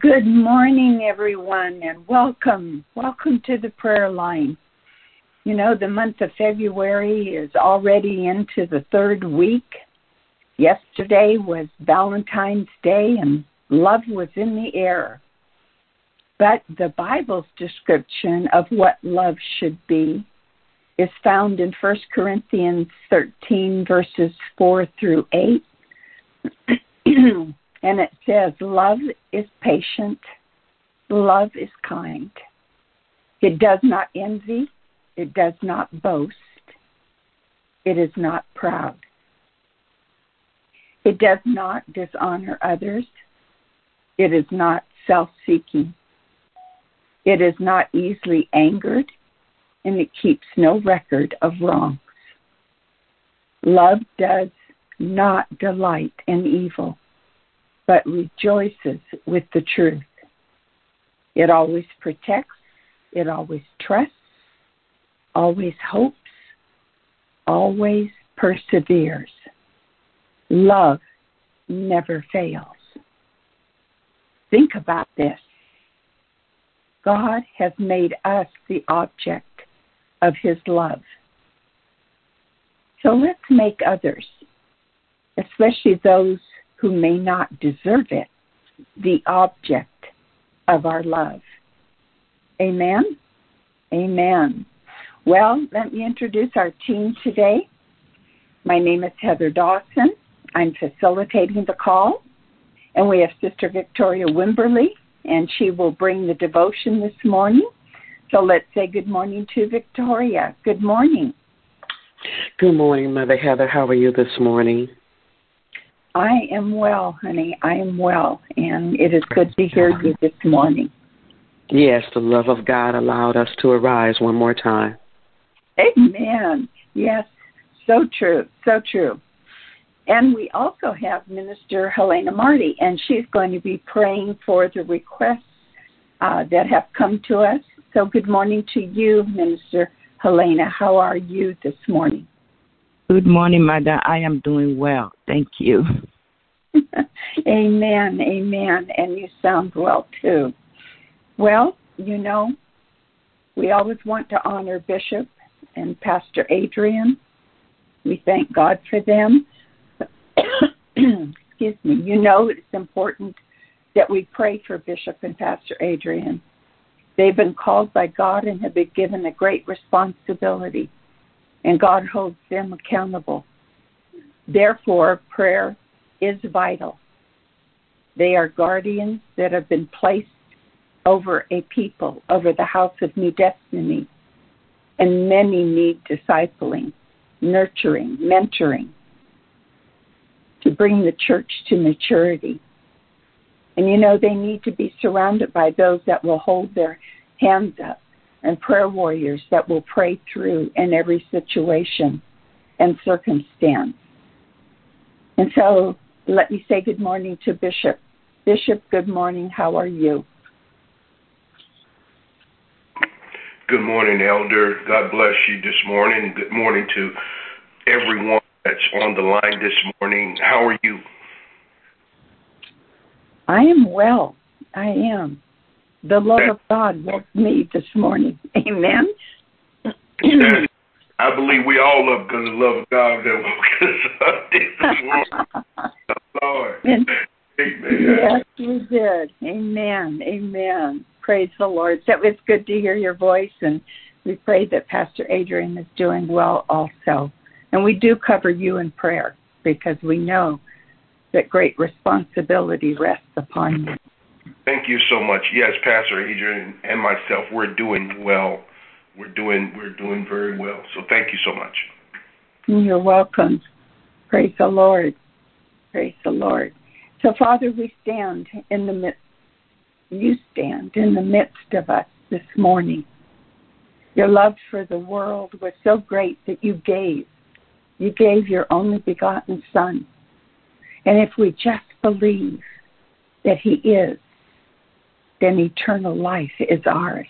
Good morning, everyone, and welcome. Welcome to the prayer line. You know, the month of February is already into the third week. Yesterday was Valentine's Day, and love was in the air. But the Bible's description of what love should be is found in 1 Corinthians 13, verses 4 through 8. and it says, Love is patient, love is kind. It does not envy, it does not boast, it is not proud. It does not dishonor others, it is not self seeking. It is not easily angered, and it keeps no record of wrongs. Love does not delight in evil, but rejoices with the truth. It always protects, it always trusts, always hopes, always perseveres. Love never fails. Think about this. God has made us the object of His love. So let's make others, especially those who may not deserve it, the object of our love. Amen? Amen. Well, let me introduce our team today. My name is Heather Dawson. I'm facilitating the call. And we have Sister Victoria Wimberly and she will bring the devotion this morning. So let's say good morning to Victoria. Good morning. Good morning, Mother Heather. How are you this morning? I am well, honey. I am well, and it is good to hear you this morning. Yes, the love of God allowed us to arise one more time. Amen. Yes, so true, so true. And we also have Minister Helena Marty, and she's going to be praying for the requests uh, that have come to us. So, good morning to you, Minister Helena. How are you this morning? Good morning, Mother. I am doing well. Thank you. amen. Amen. And you sound well, too. Well, you know, we always want to honor Bishop and Pastor Adrian. We thank God for them. excuse me, you know it's important that we pray for Bishop and Pastor Adrian. They've been called by God and have been given a great responsibility, and God holds them accountable. Therefore, prayer is vital. They are guardians that have been placed over a people, over the house of new destiny, and many need discipling, nurturing, mentoring, to bring the church to maturity. And you know, they need to be surrounded by those that will hold their hands up and prayer warriors that will pray through in every situation and circumstance. And so let me say good morning to Bishop. Bishop, good morning. How are you? Good morning, Elder. God bless you this morning. Good morning to everyone that's on the line this morning. How are you? I am well. I am. The love of God woke me this morning. Amen. I believe we all love because the love of God that woke us up this morning. Lord. Amen. Yes, you did. Amen. Amen. Praise the Lord. So it's good to hear your voice, and we pray that Pastor Adrian is doing well also. And we do cover you in prayer because we know that great responsibility rests upon you. Thank you so much. Yes, Pastor Adrian and myself, we're doing well. We're doing we're doing very well. So thank you so much. You're welcome. Praise the Lord. Praise the Lord. So Father, we stand in the midst you stand in the midst of us this morning. Your love for the world was so great that you gave you gave your only begotten Son. And if we just believe that He is, then eternal life is ours.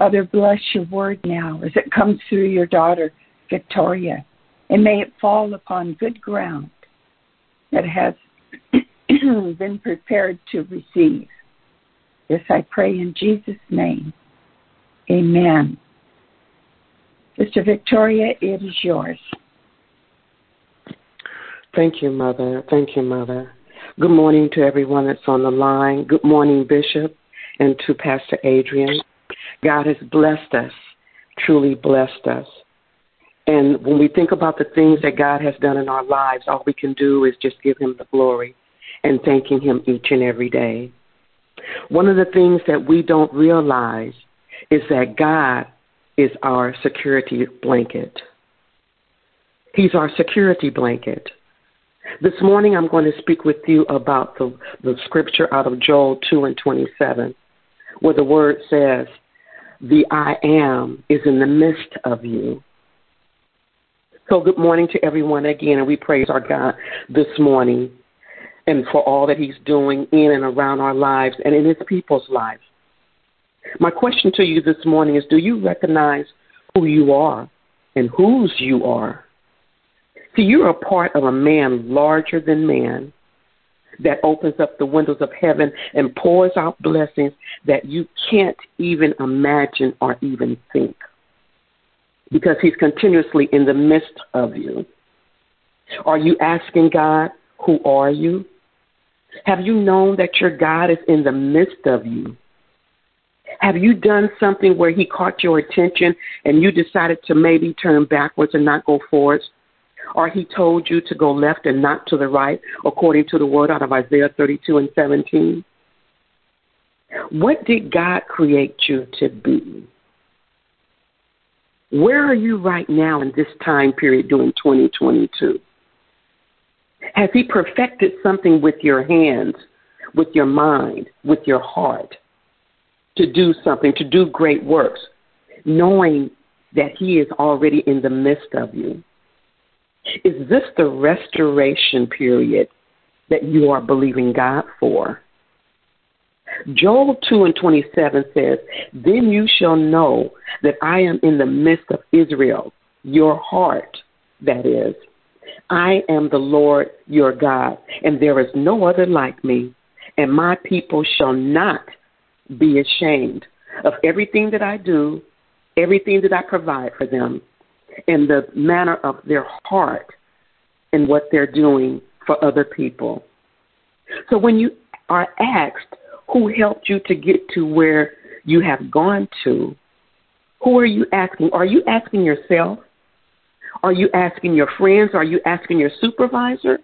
Father, bless your word now as it comes through your daughter, Victoria, and may it fall upon good ground that has been prepared to receive. This I pray in Jesus' name. Amen. Sister Victoria, it is yours. Thank you, Mother. Thank you, Mother. Good morning to everyone that's on the line. Good morning, Bishop, and to Pastor Adrian. God has blessed us, truly blessed us. And when we think about the things that God has done in our lives, all we can do is just give Him the glory and thanking Him each and every day. One of the things that we don't realize is that God is our security blanket. He's our security blanket. This morning I'm going to speak with you about the, the scripture out of Joel 2 and 27, where the word says, The I am is in the midst of you. So, good morning to everyone again, and we praise our God this morning and for all that He's doing in and around our lives and in His people's lives. My question to you this morning is Do you recognize who you are and whose you are? See, you're a part of a man larger than man that opens up the windows of heaven and pours out blessings that you can't even imagine or even think because he's continuously in the midst of you. Are you asking God, Who are you? Have you known that your God is in the midst of you? Have you done something where he caught your attention and you decided to maybe turn backwards and not go forwards? Or he told you to go left and not to the right, according to the word out of Isaiah 32 and 17? What did God create you to be? Where are you right now in this time period during 2022? Has He perfected something with your hands, with your mind, with your heart to do something, to do great works, knowing that He is already in the midst of you? Is this the restoration period that you are believing God for? Joel 2 and 27 says, Then you shall know that I am in the midst of Israel, your heart, that is. I am the Lord your God, and there is no other like me, and my people shall not be ashamed of everything that I do, everything that I provide for them, and the manner of their heart and what they're doing for other people. So when you are asked, who helped you to get to where you have gone to? Who are you asking? Are you asking yourself? Are you asking your friends? Are you asking your supervisor?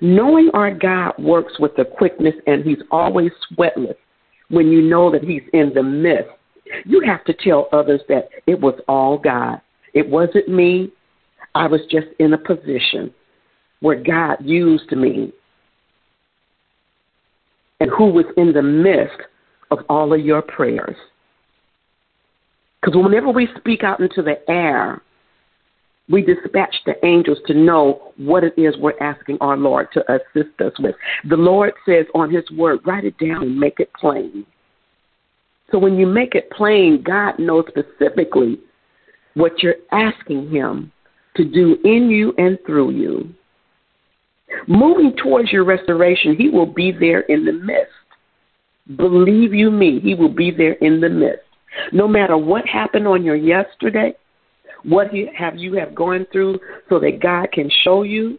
Knowing our God works with the quickness and He's always sweatless when you know that He's in the midst. You have to tell others that it was all God. It wasn't me. I was just in a position where God used me and who was in the midst of all of your prayers. Because whenever we speak out into the air, we dispatch the angels to know what it is we're asking our Lord to assist us with. The Lord says on His word, write it down and make it plain. So when you make it plain, God knows specifically what you're asking Him to do in you and through you. Moving towards your restoration, He will be there in the midst. Believe you me, He will be there in the midst. No matter what happened on your yesterday, what have you have gone through so that God can show you,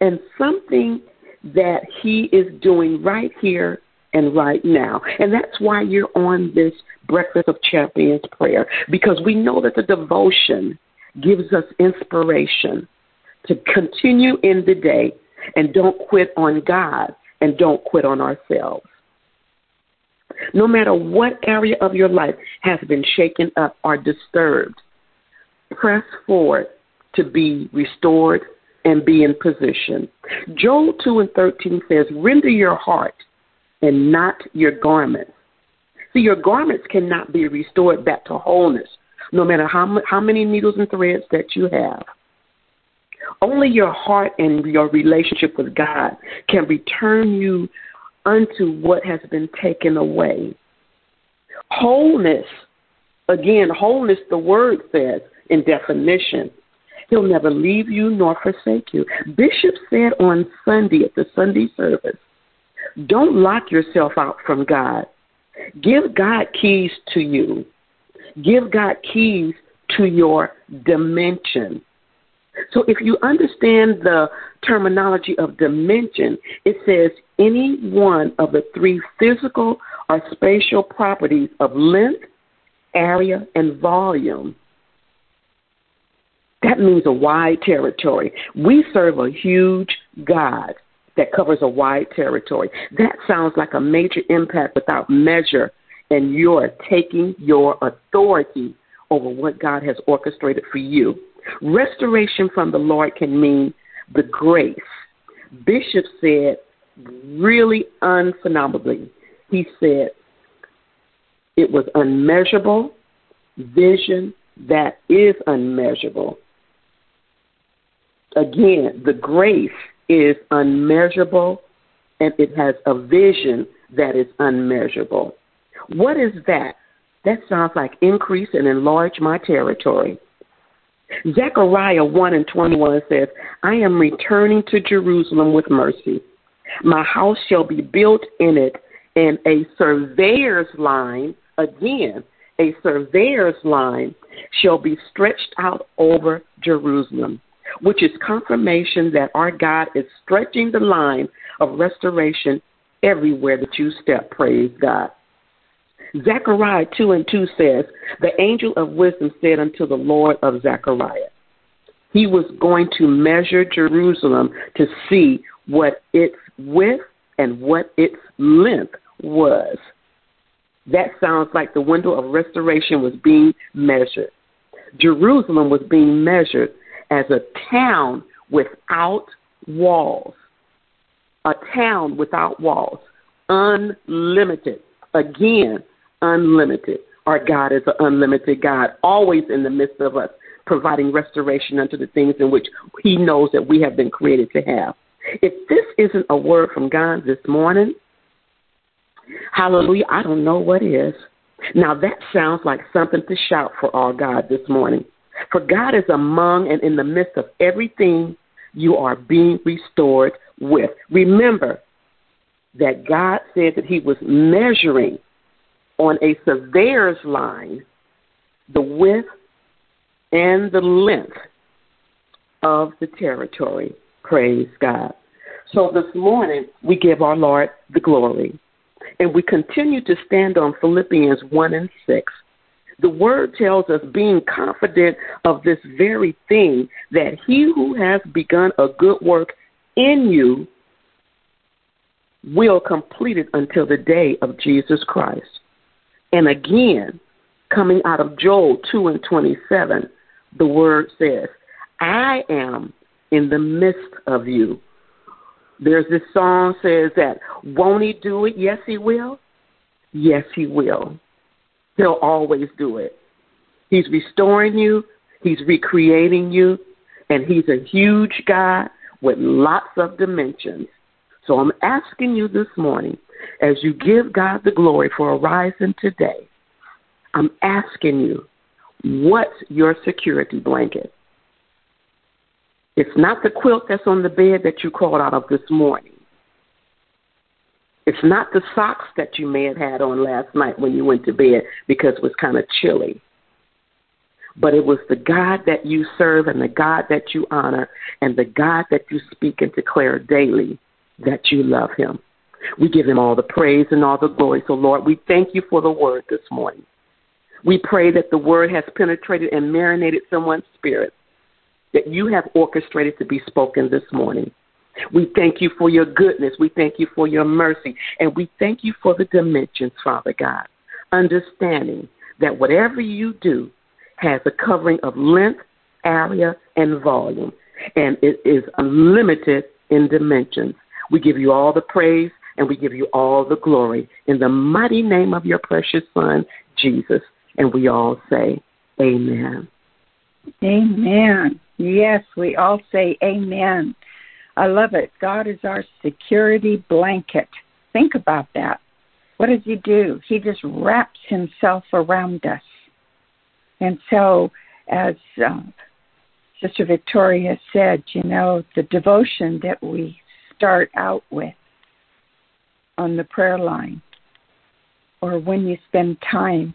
and something that He is doing right here and right now. And that's why you're on this Breakfast of Champions prayer, because we know that the devotion gives us inspiration to continue in the day and don't quit on God and don't quit on ourselves. No matter what area of your life has been shaken up or disturbed, press forward to be restored and be in position. Joel 2 and 13 says, Render your heart and not your garments. See, your garments cannot be restored back to wholeness, no matter how, how many needles and threads that you have. Only your heart and your relationship with God can return you unto what has been taken away. Wholeness, again, wholeness, the word says in definition, He'll never leave you nor forsake you. Bishop said on Sunday at the Sunday service, don't lock yourself out from God. Give God keys to you. Give God keys to your dimension. So if you understand the terminology of dimension, it says any one of the three physical or spatial properties of length, area, and volume. That means a wide territory. We serve a huge God that covers a wide territory. That sounds like a major impact without measure, and you're taking your authority over what God has orchestrated for you. Restoration from the Lord can mean the grace. Bishop said really unphenomenally. He said it was unmeasurable vision that is unmeasurable. Again, the grace is unmeasurable and it has a vision that is unmeasurable. What is that? That sounds like increase and enlarge my territory. Zechariah 1 and 21 says, I am returning to Jerusalem with mercy. My house shall be built in it, and a surveyor's line, again, a surveyor's line shall be stretched out over Jerusalem, which is confirmation that our God is stretching the line of restoration everywhere that you step. Praise God. Zechariah 2 and 2 says, The angel of wisdom said unto the Lord of Zechariah, He was going to measure Jerusalem to see what its width and what its length was. That sounds like the window of restoration was being measured. Jerusalem was being measured as a town without walls. A town without walls. Unlimited. Again, unlimited. Our God is an unlimited God, always in the midst of us, providing restoration unto the things in which He knows that we have been created to have. If this isn't a word from God this morning, hallelujah, I don't know what is. Now that sounds like something to shout for our God this morning. For God is among and in the midst of everything you are being restored with. Remember that God said that He was measuring on a surveyor's line the width and the length of the territory. Praise God. So this morning, we give our Lord the glory. And we continue to stand on Philippians 1 and 6. The word tells us, being confident of this very thing, that he who has begun a good work in you will complete it until the day of Jesus Christ. And again, coming out of Joel 2 and 27, the word says, I am in the midst of you. There's this song says that, won't he do it? Yes, he will. Yes, he will. He'll always do it. He's restoring you. He's recreating you. And he's a huge God with lots of dimensions. So I'm asking you this morning as you give God the glory for a rising today, I'm asking you, what's your security blanket? It's not the quilt that's on the bed that you crawled out of this morning. It's not the socks that you may have had on last night when you went to bed because it was kind of chilly. But it was the God that you serve and the God that you honor and the God that you speak and declare daily that you love him. We give him all the praise and all the glory. So, Lord, we thank you for the word this morning. We pray that the word has penetrated and marinated someone's spirit that you have orchestrated to be spoken this morning. We thank you for your goodness. We thank you for your mercy. And we thank you for the dimensions, Father God. Understanding that whatever you do has a covering of length, area, and volume. And it is unlimited in dimensions. We give you all the praise and we give you all the glory in the mighty name of your precious Son, Jesus. And we all say, Amen. Amen. Yes, we all say Amen. I love it. God is our security blanket. Think about that. What does He do? He just wraps Himself around us. And so, as uh, Sister Victoria said, you know, the devotion that we start out with on the prayer line, or when you spend time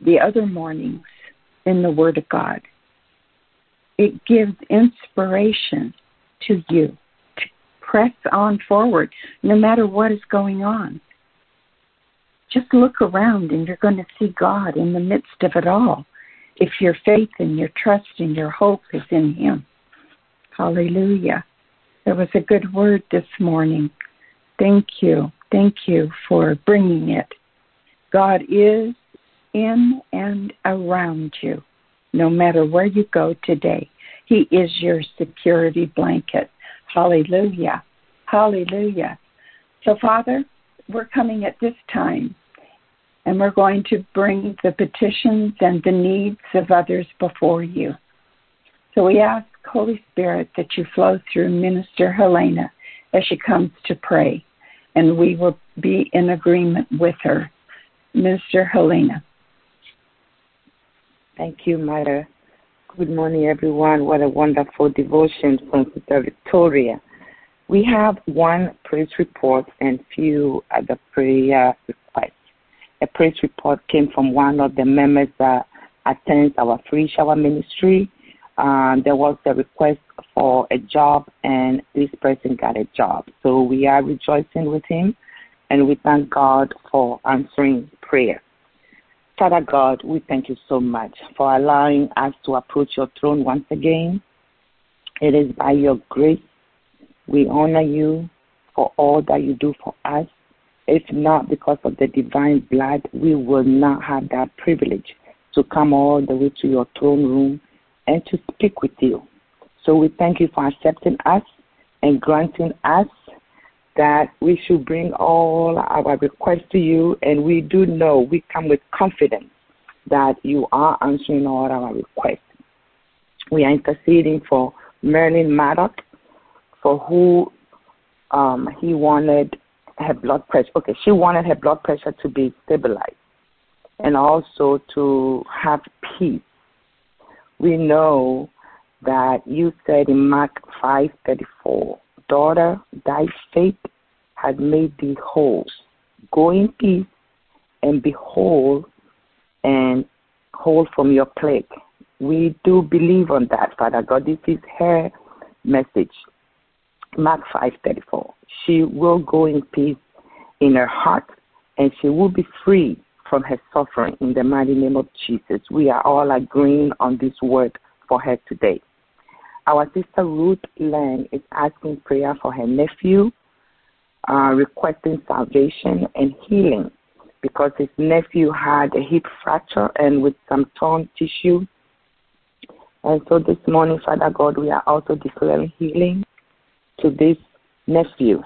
the other mornings in the Word of God, it gives inspiration to you to press on forward no matter what is going on. Just look around and you're going to see God in the midst of it all if your faith and your trust and your hope is in Him. Hallelujah. There was a good word this morning. Thank you. Thank you for bringing it. God is in and around you, no matter where you go today. He is your security blanket. Hallelujah. Hallelujah. So, Father, we're coming at this time and we're going to bring the petitions and the needs of others before you. So we ask, Holy Spirit, that you flow through Minister Helena as she comes to pray, and we will be in agreement with her. Minister Helena. Thank you, Mother. Good morning, everyone. What a wonderful devotion from Sister Victoria. We have one praise report and few other prayer requests a praise report came from one of the members that attends our free shower ministry. Um, there was a request for a job, and this person got a job. So we are rejoicing with him, and we thank God for answering prayer. Father God, we thank you so much for allowing us to approach your throne once again. It is by your grace we honor you for all that you do for us. If not because of the divine blood, we will not have that privilege to come all the way to your throne room and to speak with you. So we thank you for accepting us and granting us that we should bring all our requests to you, and we do know we come with confidence that you are answering all our requests. We are interceding for Merlin Maddock, for who um, he wanted her blood pressure. Okay, she wanted her blood pressure to be stabilized and also to have peace. We know that you said in Mark 5:34, "Daughter, thy faith has made thee whole. Go in peace and be whole and whole from your plague." We do believe on that, Father God. This is her message. Mark 5:34. She will go in peace in her heart, and she will be free from her suffering in the mighty name of Jesus. We are all agreeing on this word for her today. Our sister Ruth Lang is asking prayer for her nephew, uh, requesting salvation and healing because his nephew had a hip fracture and with some torn tissue. And so this morning, Father God, we are also declaring healing to this nephew.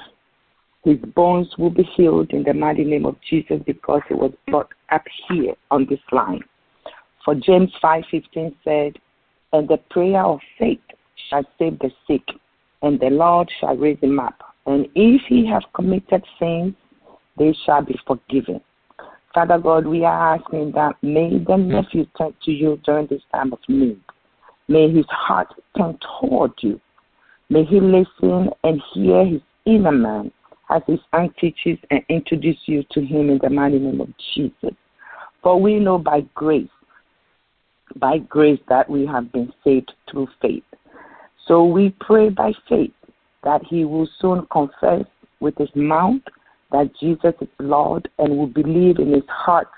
His bones will be healed in the mighty name of Jesus because it was brought up here on this line. For James 5:15 said, "And the prayer of faith shall save the sick, and the Lord shall raise him up. And if he have committed sins, they shall be forgiven." Father God, we are asking that may the hmm. nephew turn to you during this time of need. May his heart turn toward you May he listen and hear his inner man as his son teaches and introduce you to him in the mighty name of Jesus. For we know by grace, by grace that we have been saved through faith. So we pray by faith that he will soon confess with his mouth that Jesus is Lord and will believe in his heart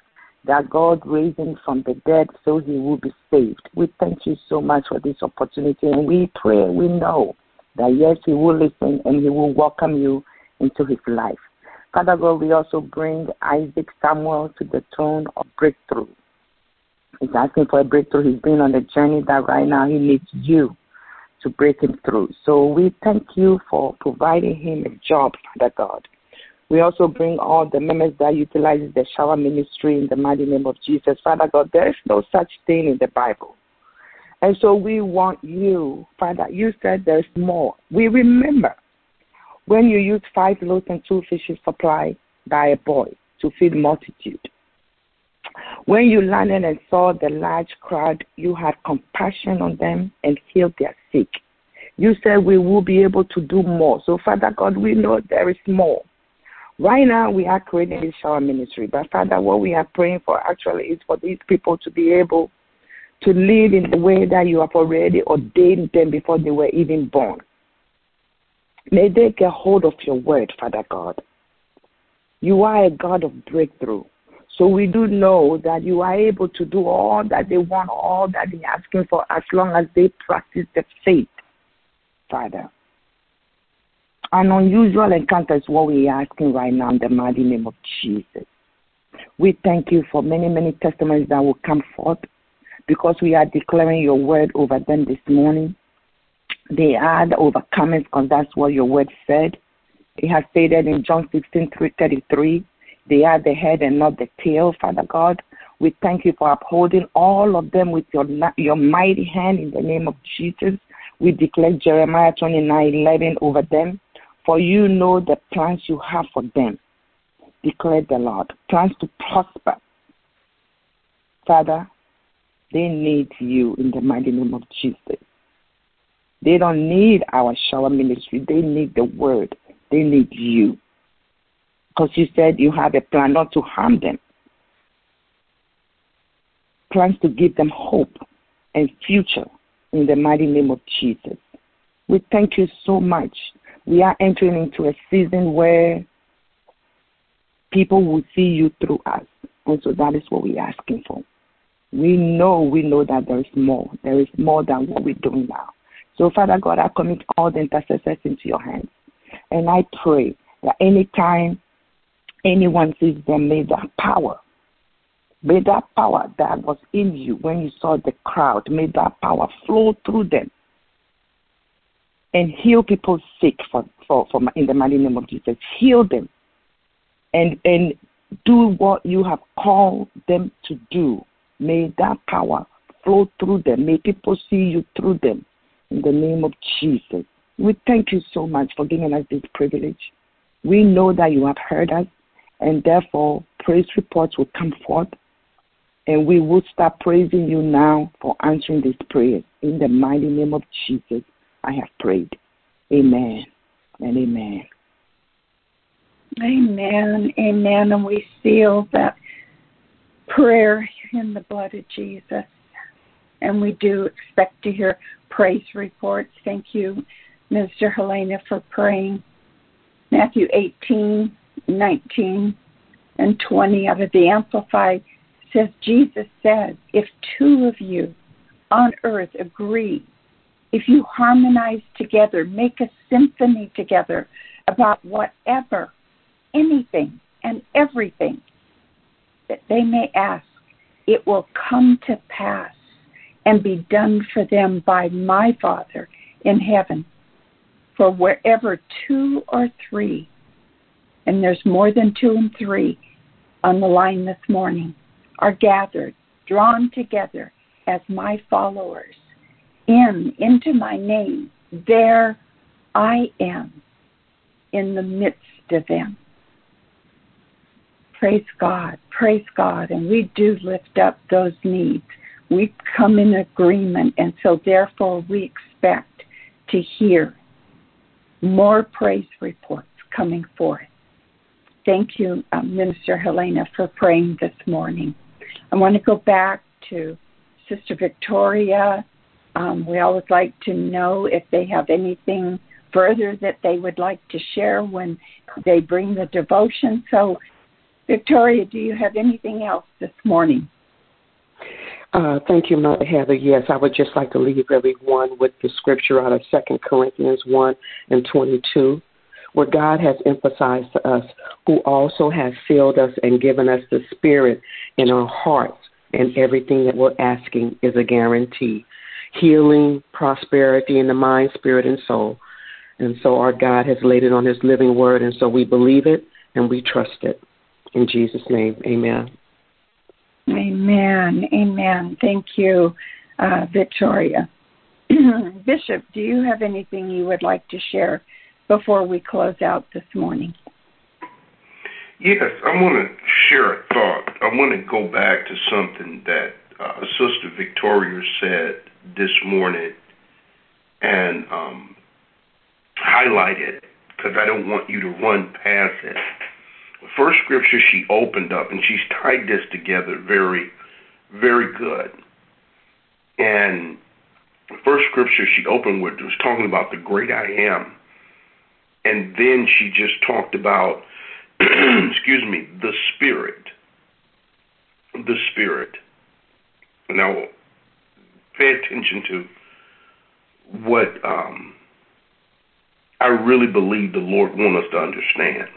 that God raised him from the dead so he will be saved. We thank you so much for this opportunity and we pray, we know that yes, He will listen and He will welcome you into His life. Father God, we also bring Isaac Samuel to the throne of breakthrough. He's asking for a breakthrough. He's been on a journey that right now he needs you to break him through. So we thank you for providing him a job, Father God. We also bring all the members that utilizes the shower ministry in the mighty name of Jesus. Father God, there is no such thing in the Bible. And so we want you, Father, you said there's more. We remember when you used five loaves and two fishes supplied by a boy to feed multitude. When you landed and saw the large crowd, you had compassion on them and healed their sick. You said we will be able to do more. So, Father God, we know there is more. Right now, we are creating this shower ministry. But, Father, what we are praying for actually is for these people to be able to live in the way that you have already ordained them before they were even born. May they get hold of your word, Father God. You are a God of breakthrough. So we do know that you are able to do all that they want, all that they're asking for, as long as they practice the faith, Father. An unusual encounter is what we are asking right now in the mighty name of Jesus. We thank you for many, many testimonies that will come forth because we are declaring your word over them this morning. They are the overcomers because that's what your word said. It has stated in John 16 33, they are the head and not the tail, Father God. We thank you for upholding all of them with your, your mighty hand in the name of Jesus. We declare Jeremiah 29 11 over them. For you know the plans you have for them, declare the Lord. Plans to prosper. Father, they need you in the mighty name of Jesus. They don't need our shower ministry. They need the word. They need you. Because you said you have a plan not to harm them, plans to give them hope and future in the mighty name of Jesus. We thank you so much. We are entering into a season where people will see you through us. And so that is what we're asking for. We know, we know that there is more. There is more than what we're doing now. So, Father God, I commit all the intercessors into your hands. And I pray that anytime anyone sees them, may that power, may that power that was in you when you saw the crowd, may that power flow through them and heal people sick for, for, for in the mighty name of Jesus. Heal them and and do what you have called them to do. May that power flow through them. May people see you through them in the name of Jesus. We thank you so much for giving us this privilege. We know that you have heard us, and therefore praise reports will come forth, and we will start praising you now for answering this prayer. In the mighty name of Jesus, I have prayed. Amen and amen. Amen. Amen. And we seal that prayer in the blood of Jesus. And we do expect to hear praise reports. Thank you, Mr. Helena, for praying. Matthew 18, 19, and 20 out of the Amplified says, Jesus said, If two of you on earth agree, if you harmonize together, make a symphony together about whatever, anything, and everything that they may ask, it will come to pass and be done for them by my Father in heaven. For wherever two or three, and there's more than two and three on the line this morning, are gathered, drawn together as my followers, in into my name, there I am in the midst of them. Praise God, praise God, and we do lift up those needs we come in agreement, and so therefore we expect to hear more praise reports coming forth. Thank you, uh, Minister Helena, for praying this morning. I want to go back to Sister Victoria. Um, we always like to know if they have anything further that they would like to share when they bring the devotion. So, Victoria, do you have anything else this morning? Uh, thank you, Mother Heather. Yes, I would just like to leave everyone with the scripture out of Second Corinthians 1 and 22, where God has emphasized to us, who also has sealed us and given us the Spirit in our hearts, and everything that we're asking is a guarantee. Healing, prosperity in the mind, spirit, and soul. And so our God has laid it on His living word, and so we believe it and we trust it. In Jesus' name, amen. Amen. Amen. Thank you, uh, Victoria. Bishop, do you have anything you would like to share before we close out this morning? Yes, I want to share a thought. I want to go back to something that uh, Sister Victoria said this morning and um, highlight it because I don't want you to run past it. The first scripture she opened up, and she's tied this together very, very good. And the first scripture she opened with was talking about the great I am. And then she just talked about, excuse me, the Spirit. The Spirit. Now, pay attention to what um, I really believe the Lord wants us to understand.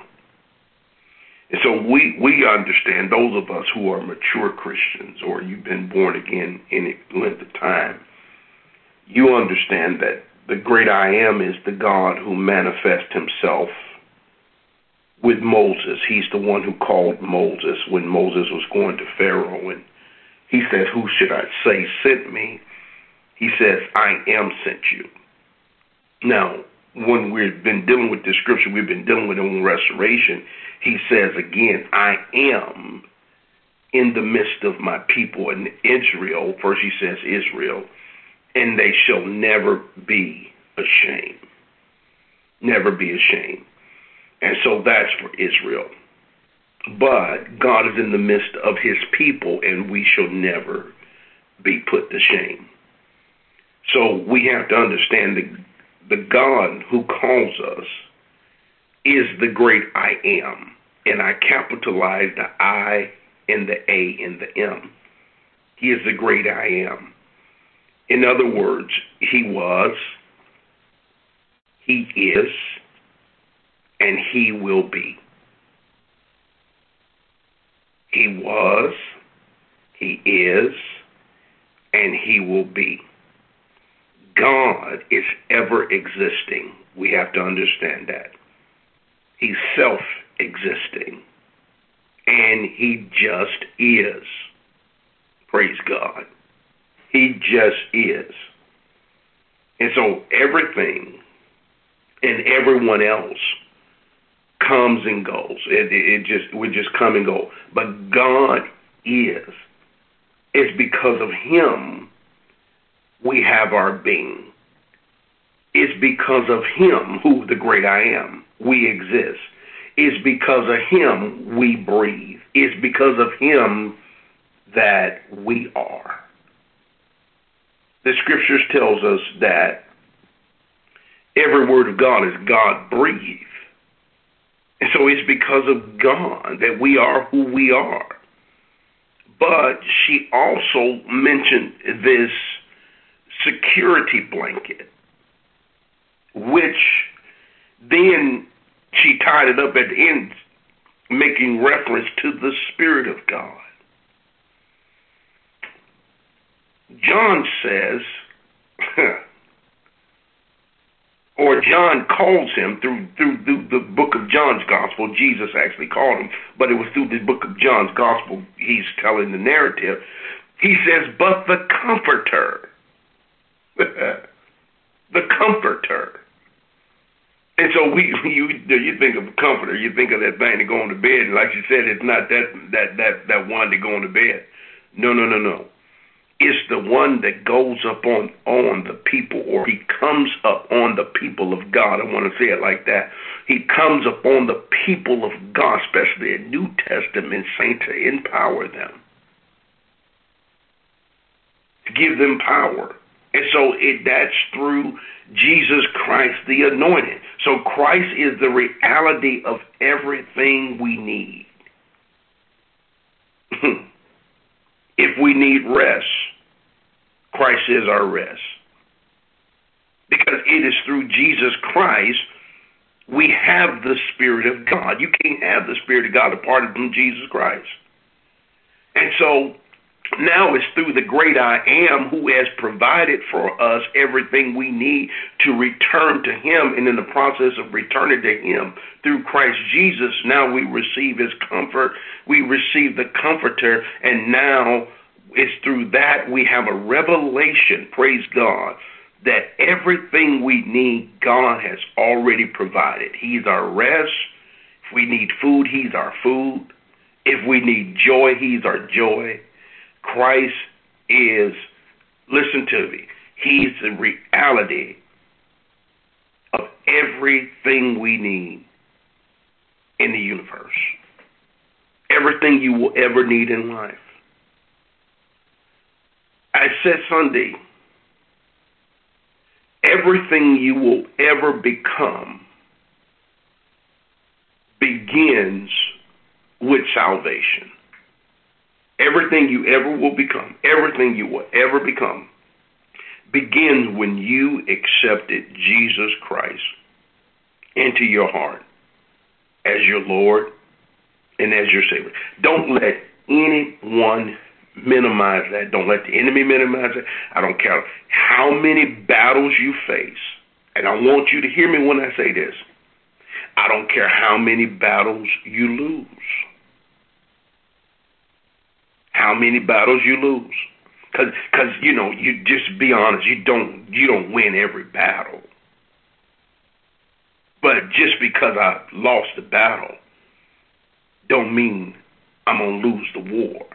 And so we, we understand, those of us who are mature Christians or you've been born again any length of time, you understand that the great I am is the God who manifests himself with Moses. He's the one who called Moses when Moses was going to Pharaoh and he said, Who should I say sent me? He says, I am sent you. Now, when we've been dealing with this scripture, we've been dealing with it on restoration. He says again, I am in the midst of my people in Israel. First, he says Israel, and they shall never be ashamed. Never be ashamed. And so that's for Israel. But God is in the midst of his people, and we shall never be put to shame. So we have to understand that the God who calls us is the great I am. And I capitalize the I and the A and the M. He is the great I am. In other words, He was, He is, and He will be. He was, He is, and He will be. God is ever existing. We have to understand that. He's self existing. And He just is. Praise God. He just is. And so everything and everyone else comes and goes. It, it just would just come and go. But God is. It's because of Him we have our being. It's because of Him, who the great I am, we exist. It's because of Him we breathe. It's because of Him that we are. The scriptures tells us that every word of God is God breathed. And so it's because of God that we are who we are. But she also mentioned this security blanket, which then she tied it up at the end, making reference to the Spirit of God. John says, or John calls him through, through through the book of John's gospel. Jesus actually called him, but it was through the book of John's gospel. He's telling the narrative. He says, "But the Comforter, the comforter. And so we, you, you think of a comforter, you think of that thing to go on to bed. And like you said, it's not that that that that one to go on to bed. No, no, no, no. It's the one that goes up on on the people, or he comes up on the people of God. I want to say it like that. He comes upon the people of God, especially a New Testament saint, to empower them, to give them power and so it, that's through Jesus Christ, the anointed. So Christ is the reality of everything we need. if we need rest, Christ is our rest. Because it is through Jesus Christ we have the Spirit of God. You can't have the Spirit of God apart from Jesus Christ. And so now it's through the great I am who has provided for us everything we need to return to Him. And in the process of returning to Him through Christ Jesus, now we receive His comfort. We receive the Comforter. And now it's through that we have a revelation, praise God, that everything we need, God has already provided. He's our rest, If we need food, He's our food. If we need joy, He's our joy. Christ is, listen to me, He's the reality of everything we need in the universe. Everything you will ever need in life. I said Sunday, everything you will ever become begins with salvation. Everything you ever will become, everything you will ever become, begins when you accepted Jesus Christ into your heart as your Lord and as your Savior. Don't let anyone minimize that. Don't let the enemy minimize it. I don't care how many battles you face. And I want you to hear me when I say this. I don't care how many battles you lose. How many battles you lose. Cause, cause you know, you just be honest. You don't, you don't win every battle. But just because I lost the battle, don't mean I'm gonna lose the war.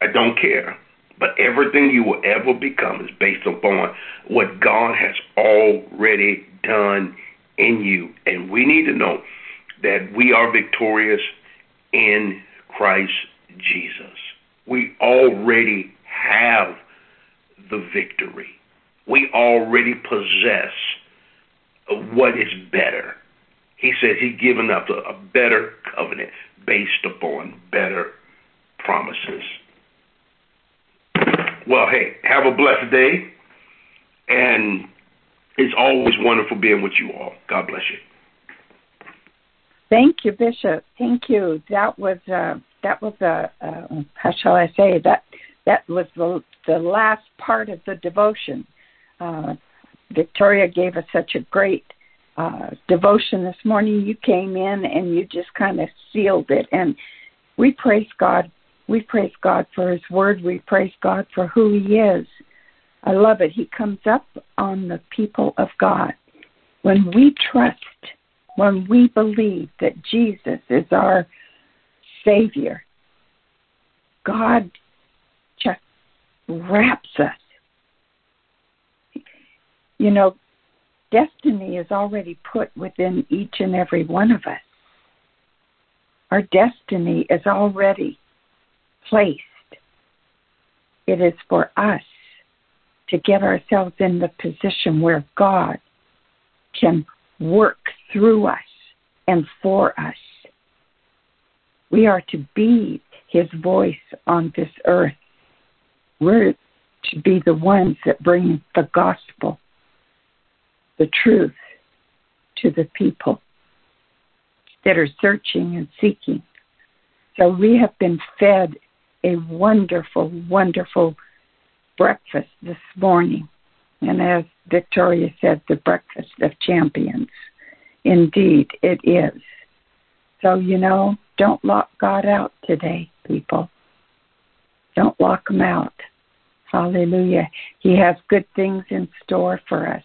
I don't care. But everything you will ever become is based upon what God has already done in you. And we need to know that we are victorious in Christ Jesus. We already have the victory. We already possess what is better. He says he's given a, a better covenant based upon better promises. Well, hey, have a blessed day. And it's always wonderful being with you all. God bless you. Thank you, Bishop. Thank you. That was uh, that was a uh, how shall I say that that was the the last part of the devotion. Uh, Victoria gave us such a great uh, devotion this morning. You came in and you just kind of sealed it, and we praise God we praise God for His Word. We praise God for who He is. I love it. He comes up on the people of God. When we trust, when we believe that Jesus is our Savior, God just wraps us. You know, destiny is already put within each and every one of us. Our destiny is already placed. It is for us to get ourselves in the position where God can work through us and for us. We are to be his voice on this earth. We're to be the ones that bring the gospel, the truth to the people that are searching and seeking. So we have been fed a wonderful, wonderful breakfast this morning. And as Victoria said, the breakfast of champions. Indeed, it is. So, you know, don't lock God out today, people. Don't lock him out. Hallelujah. He has good things in store for us.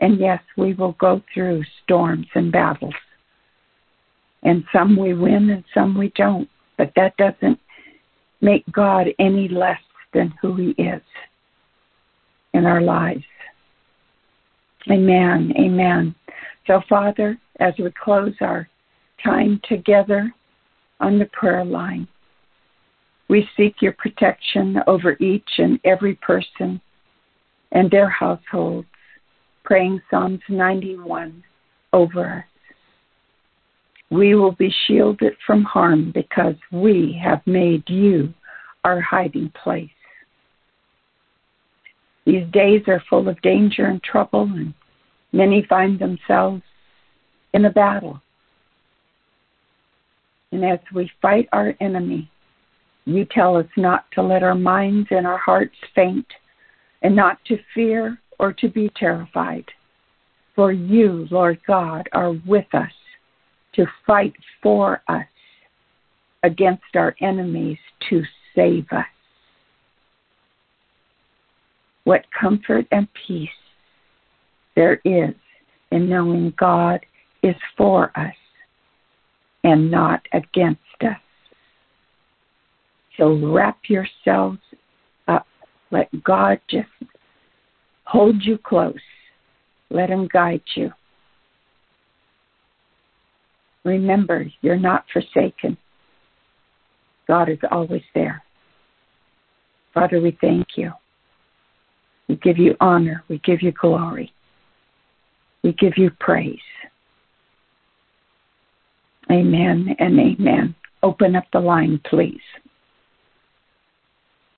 And yes, we will go through storms and battles. And some we win and some we don't. But that doesn't make God any less than who He is in our lives. Amen. Amen. So, Father, as we close our time together on the prayer line, we seek your protection over each and every person and their households, praying Psalms 91 over us. We will be shielded from harm because we have made you our hiding place. These days are full of danger and trouble, and many find themselves in a battle. And as we fight our enemy, you tell us not to let our minds and our hearts faint, and not to fear or to be terrified. For you, Lord God, are with us to fight for us against our enemies to save us. What comfort and peace there is in knowing God is for us and not against us. So wrap yourselves up. Let God just hold you close. Let Him guide you. Remember, you're not forsaken. God is always there. Father, we thank you. We give you honor. We give you glory. We give you praise. Amen and amen. Open up the line, please.